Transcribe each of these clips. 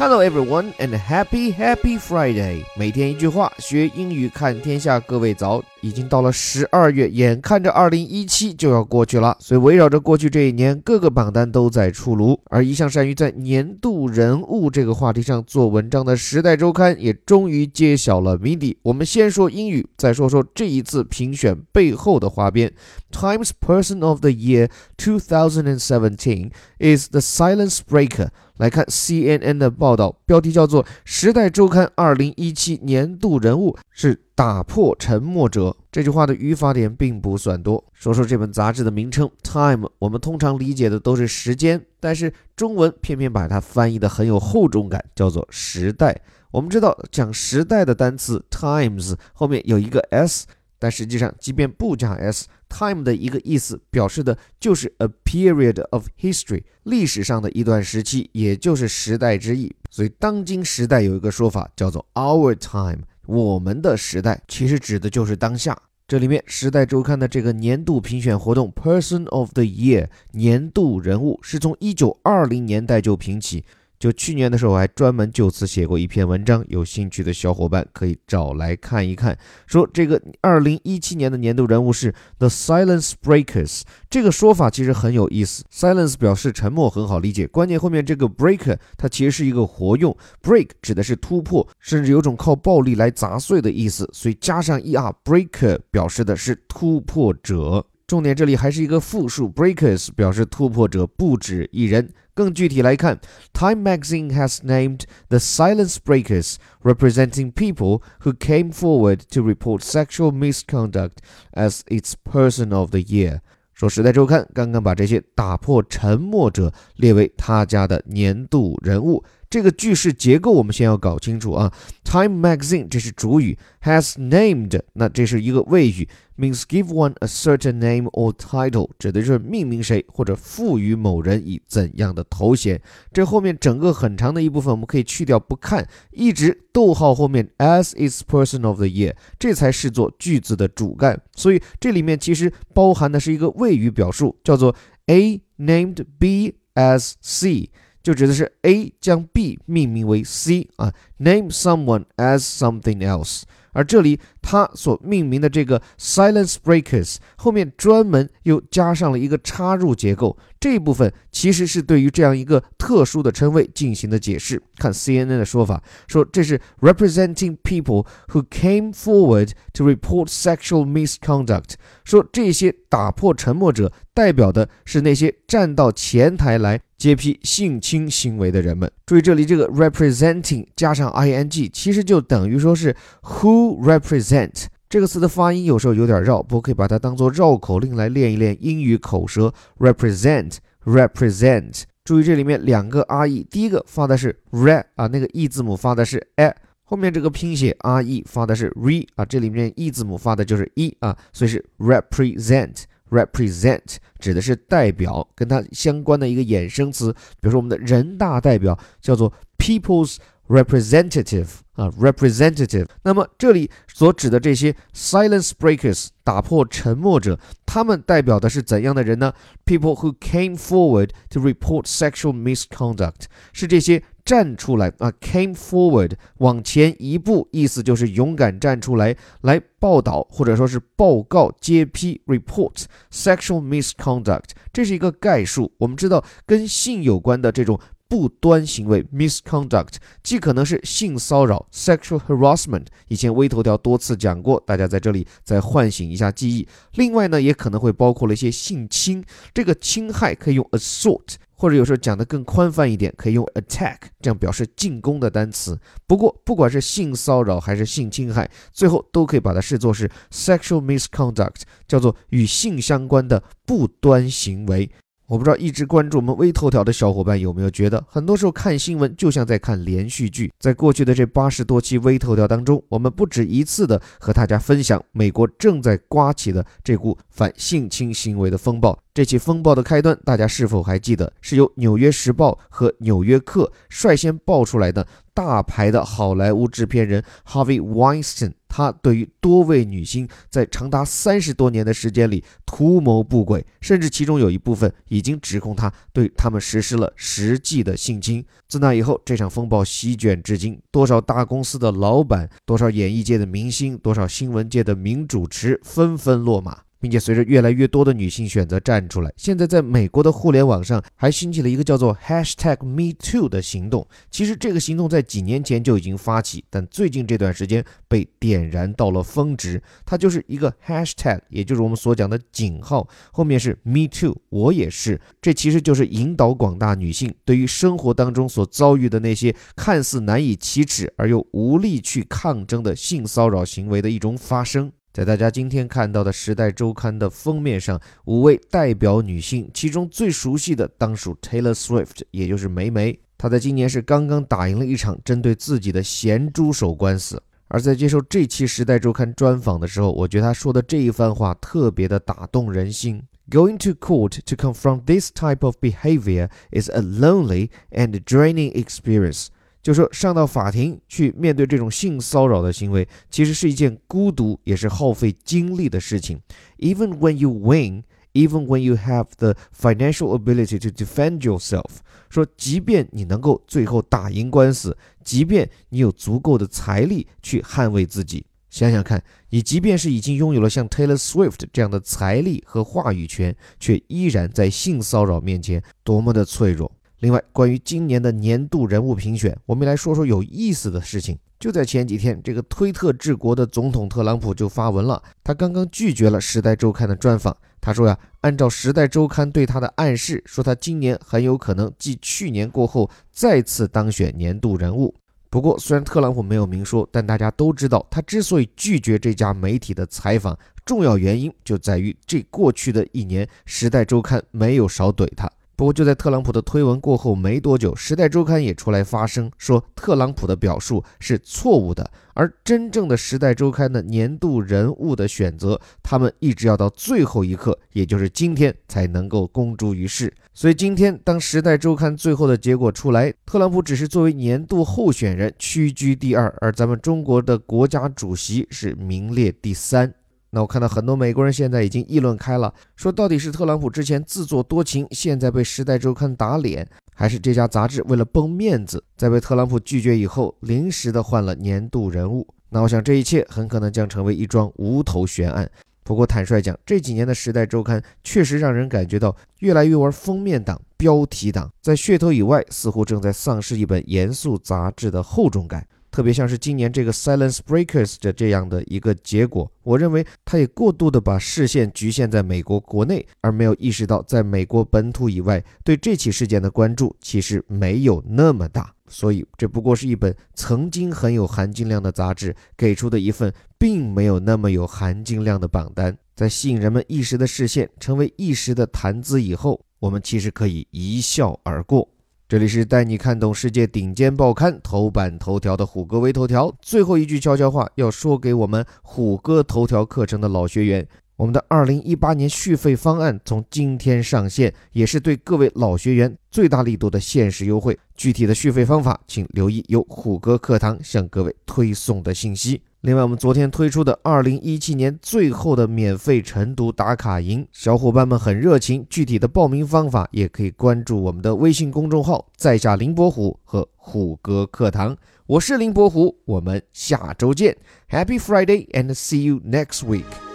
Hello everyone and happy happy Friday！每天一句话，学英语看天下。各位早，已经到了十二月，眼看着二零一七就要过去了，所以围绕着过去这一年，各个榜单都在出炉。而一向善于在年度人物这个话题上做文章的《时代周刊》也终于揭晓了谜底。我们先说英语，再说说这一次评选背后的花边。Times Person of the Year 2017 is the Silence Breaker。来看 CNN 的报道，标题叫做《时代周刊2017年度人物是打破沉默者》。这句话的语法点并不算多。说说这本杂志的名称 Time，我们通常理解的都是时间，但是中文偏偏把它翻译的很有厚重感，叫做时代。我们知道讲时代的单词 Times 后面有一个 s。但实际上，即便不加 s，time 的一个意思表示的就是 a period of history，历史上的一段时期，也就是时代之意。所以，当今时代有一个说法叫做 our time，我们的时代，其实指的就是当下。这里面，《时代周刊》的这个年度评选活动 Person of the Year 年度人物，是从1920年代就评起。就去年的时候，我还专门就此写过一篇文章，有兴趣的小伙伴可以找来看一看。说这个二零一七年的年度人物是 The Silence Breakers，这个说法其实很有意思。Silence 表示沉默，很好理解。关键后面这个 Breaker 它其实是一个活用，Break 指的是突破，甚至有种靠暴力来砸碎的意思，所以加上 er，Breaker 表示的是突破者。重点这里还是一个复数，breakers 表示突破者不止一人。更具体来看，Time Magazine has named the silence breakers, representing people who came forward to report sexual misconduct, as its person of the year。说《时代周刊》刚刚把这些打破沉默者列为他家的年度人物。这个句式结构我们先要搞清楚啊。Time Magazine 这是主语，has named 那这是一个谓语，means give one a certain name or title，指的是命名谁或者赋予某人以怎样的头衔。这后面整个很长的一部分我们可以去掉不看，一直逗号后面 as is person of the year，这才视作句子的主干。所以这里面其实包含的是一个谓语表述，叫做 A named B as C。就指的是 A 将 B 命名为 C 啊，name someone as something else。而这里它所命名的这个 silence breakers 后面专门又加上了一个插入结构，这一部分其实是对于这样一个特殊的称谓进行的解释。看 CNN 的说法，说这是 representing people who came forward to report sexual misconduct，说这些打破沉默者代表的是那些站到前台来揭批性侵行为的人们。注意这里这个 representing 加上 ing，其实就等于说是 who represent 这个词的发音有时候有点绕，不过可以把它当做绕口令来练一练英语口舌。represent represent，注意这里面两个 re，第一个发的是 re 啊，那个 e 字母发的是 e，后面这个拼写 re 发的是 re 啊，这里面 e 字母发的就是 e 啊，所以是 represent。Represent 指的是代表，跟它相关的一个衍生词，比如说我们的人大代表叫做 people's representative 啊，representative。那么这里所指的这些 silence breakers 打破沉默者，他们代表的是怎样的人呢？People who came forward to report sexual misconduct 是这些。站出来啊，came forward，往前一步，意思就是勇敢站出来，来报道或者说是报告、揭批、report sexual misconduct，这是一个概述。我们知道跟性有关的这种不端行为 misconduct，既可能是性骚扰 sexual harassment，以前微头条多次讲过，大家在这里再唤醒一下记忆。另外呢，也可能会包括了一些性侵，这个侵害可以用 assault。或者有时候讲的更宽泛一点，可以用 attack 这样表示进攻的单词。不过，不管是性骚扰还是性侵害，最后都可以把它视作是 sexual misconduct，叫做与性相关的不端行为。我不知道一直关注我们微头条的小伙伴有没有觉得，很多时候看新闻就像在看连续剧。在过去的这八十多期微头条当中，我们不止一次的和大家分享美国正在刮起的这股反性侵行为的风暴。这起风暴的开端，大家是否还记得？是由《纽约时报》和《纽约客》率先爆出来的大牌的好莱坞制片人 Harvey Weinstein，他对于多位女星在长达三十多年的时间里图谋不轨，甚至其中有一部分已经指控他对他们实施了实际的性侵。自那以后，这场风暴席卷至今，多少大公司的老板，多少演艺界的明星，多少新闻界的名主持纷纷落马。并且随着越来越多的女性选择站出来，现在在美国的互联网上还兴起了一个叫做 Hashtag #MeToo 的行动。其实这个行动在几年前就已经发起，但最近这段时间被点燃到了峰值。它就是一个 Hashtag，也就是我们所讲的井号，后面是 MeToo，我也是。这其实就是引导广大女性对于生活当中所遭遇的那些看似难以启齿而又无力去抗争的性骚扰行为的一种发声。在大家今天看到的《时代周刊》的封面上，五位代表女性，其中最熟悉的当属 Taylor Swift，也就是梅梅。她在今年是刚刚打赢了一场针对自己的咸猪手官司。而在接受这期《时代周刊》专访的时候，我觉得她说的这一番话特别的打动人心。Going to court to confront this type of behavior is a lonely and draining experience. 就说上到法庭去面对这种性骚扰的行为，其实是一件孤独也是耗费精力的事情。Even when you win, even when you have the financial ability to defend yourself，说即便你能够最后打赢官司，即便你有足够的财力去捍卫自己，想想看，你即便是已经拥有了像 Taylor Swift 这样的财力和话语权，却依然在性骚扰面前多么的脆弱。另外，关于今年的年度人物评选，我们来说说有意思的事情。就在前几天，这个推特治国的总统特朗普就发文了，他刚刚拒绝了《时代周刊》的专访。他说呀，按照《时代周刊》对他的暗示，说他今年很有可能继去年过后再次当选年度人物。不过，虽然特朗普没有明说，但大家都知道，他之所以拒绝这家媒体的采访，重要原因就在于这过去的一年，《时代周刊》没有少怼他。不过就在特朗普的推文过后没多久，《时代周刊》也出来发声，说特朗普的表述是错误的。而真正的《时代周刊》的年度人物的选择，他们一直要到最后一刻，也就是今天才能够公诸于世。所以今天当《时代周刊》最后的结果出来，特朗普只是作为年度候选人屈居第二，而咱们中国的国家主席是名列第三。那我看到很多美国人现在已经议论开了，说到底是特朗普之前自作多情，现在被《时代周刊》打脸，还是这家杂志为了绷面子，在被特朗普拒绝以后，临时的换了年度人物？那我想这一切很可能将成为一桩无头悬案。不过坦率讲，这几年的《时代周刊》确实让人感觉到越来越玩封面党、标题党，在噱头以外，似乎正在丧失一本严肃杂志的厚重感。特别像是今年这个 Silence Breakers 的这样的一个结果，我认为他也过度的把视线局限在美国国内，而没有意识到在美国本土以外对这起事件的关注其实没有那么大。所以这不过是一本曾经很有含金量的杂志给出的一份并没有那么有含金量的榜单，在吸引人们一时的视线，成为一时的谈资以后，我们其实可以一笑而过。这里是带你看懂世界顶尖报刊头版头条的虎哥微头条。最后一句悄悄话要说给我们虎哥头条课程的老学员：我们的二零一八年续费方案从今天上线，也是对各位老学员最大力度的限时优惠。具体的续费方法，请留意由虎哥课堂向各位推送的信息。另外，我们昨天推出的二零一七年最后的免费晨读打卡营，小伙伴们很热情。具体的报名方法也可以关注我们的微信公众号“在下林伯虎”和“虎哥课堂”。我是林伯虎，我们下周见。Happy Friday and see you next week.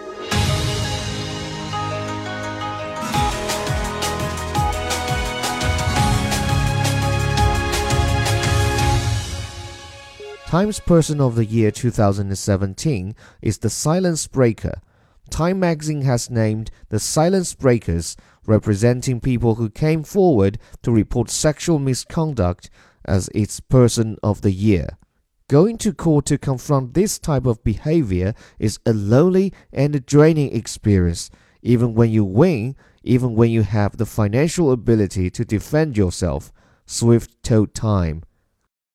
Times Person of the Year 2017 is the Silence Breaker. Time magazine has named the Silence Breakers, representing people who came forward to report sexual misconduct, as its Person of the Year. Going to court to confront this type of behavior is a lonely and draining experience, even when you win, even when you have the financial ability to defend yourself, Swift told Time.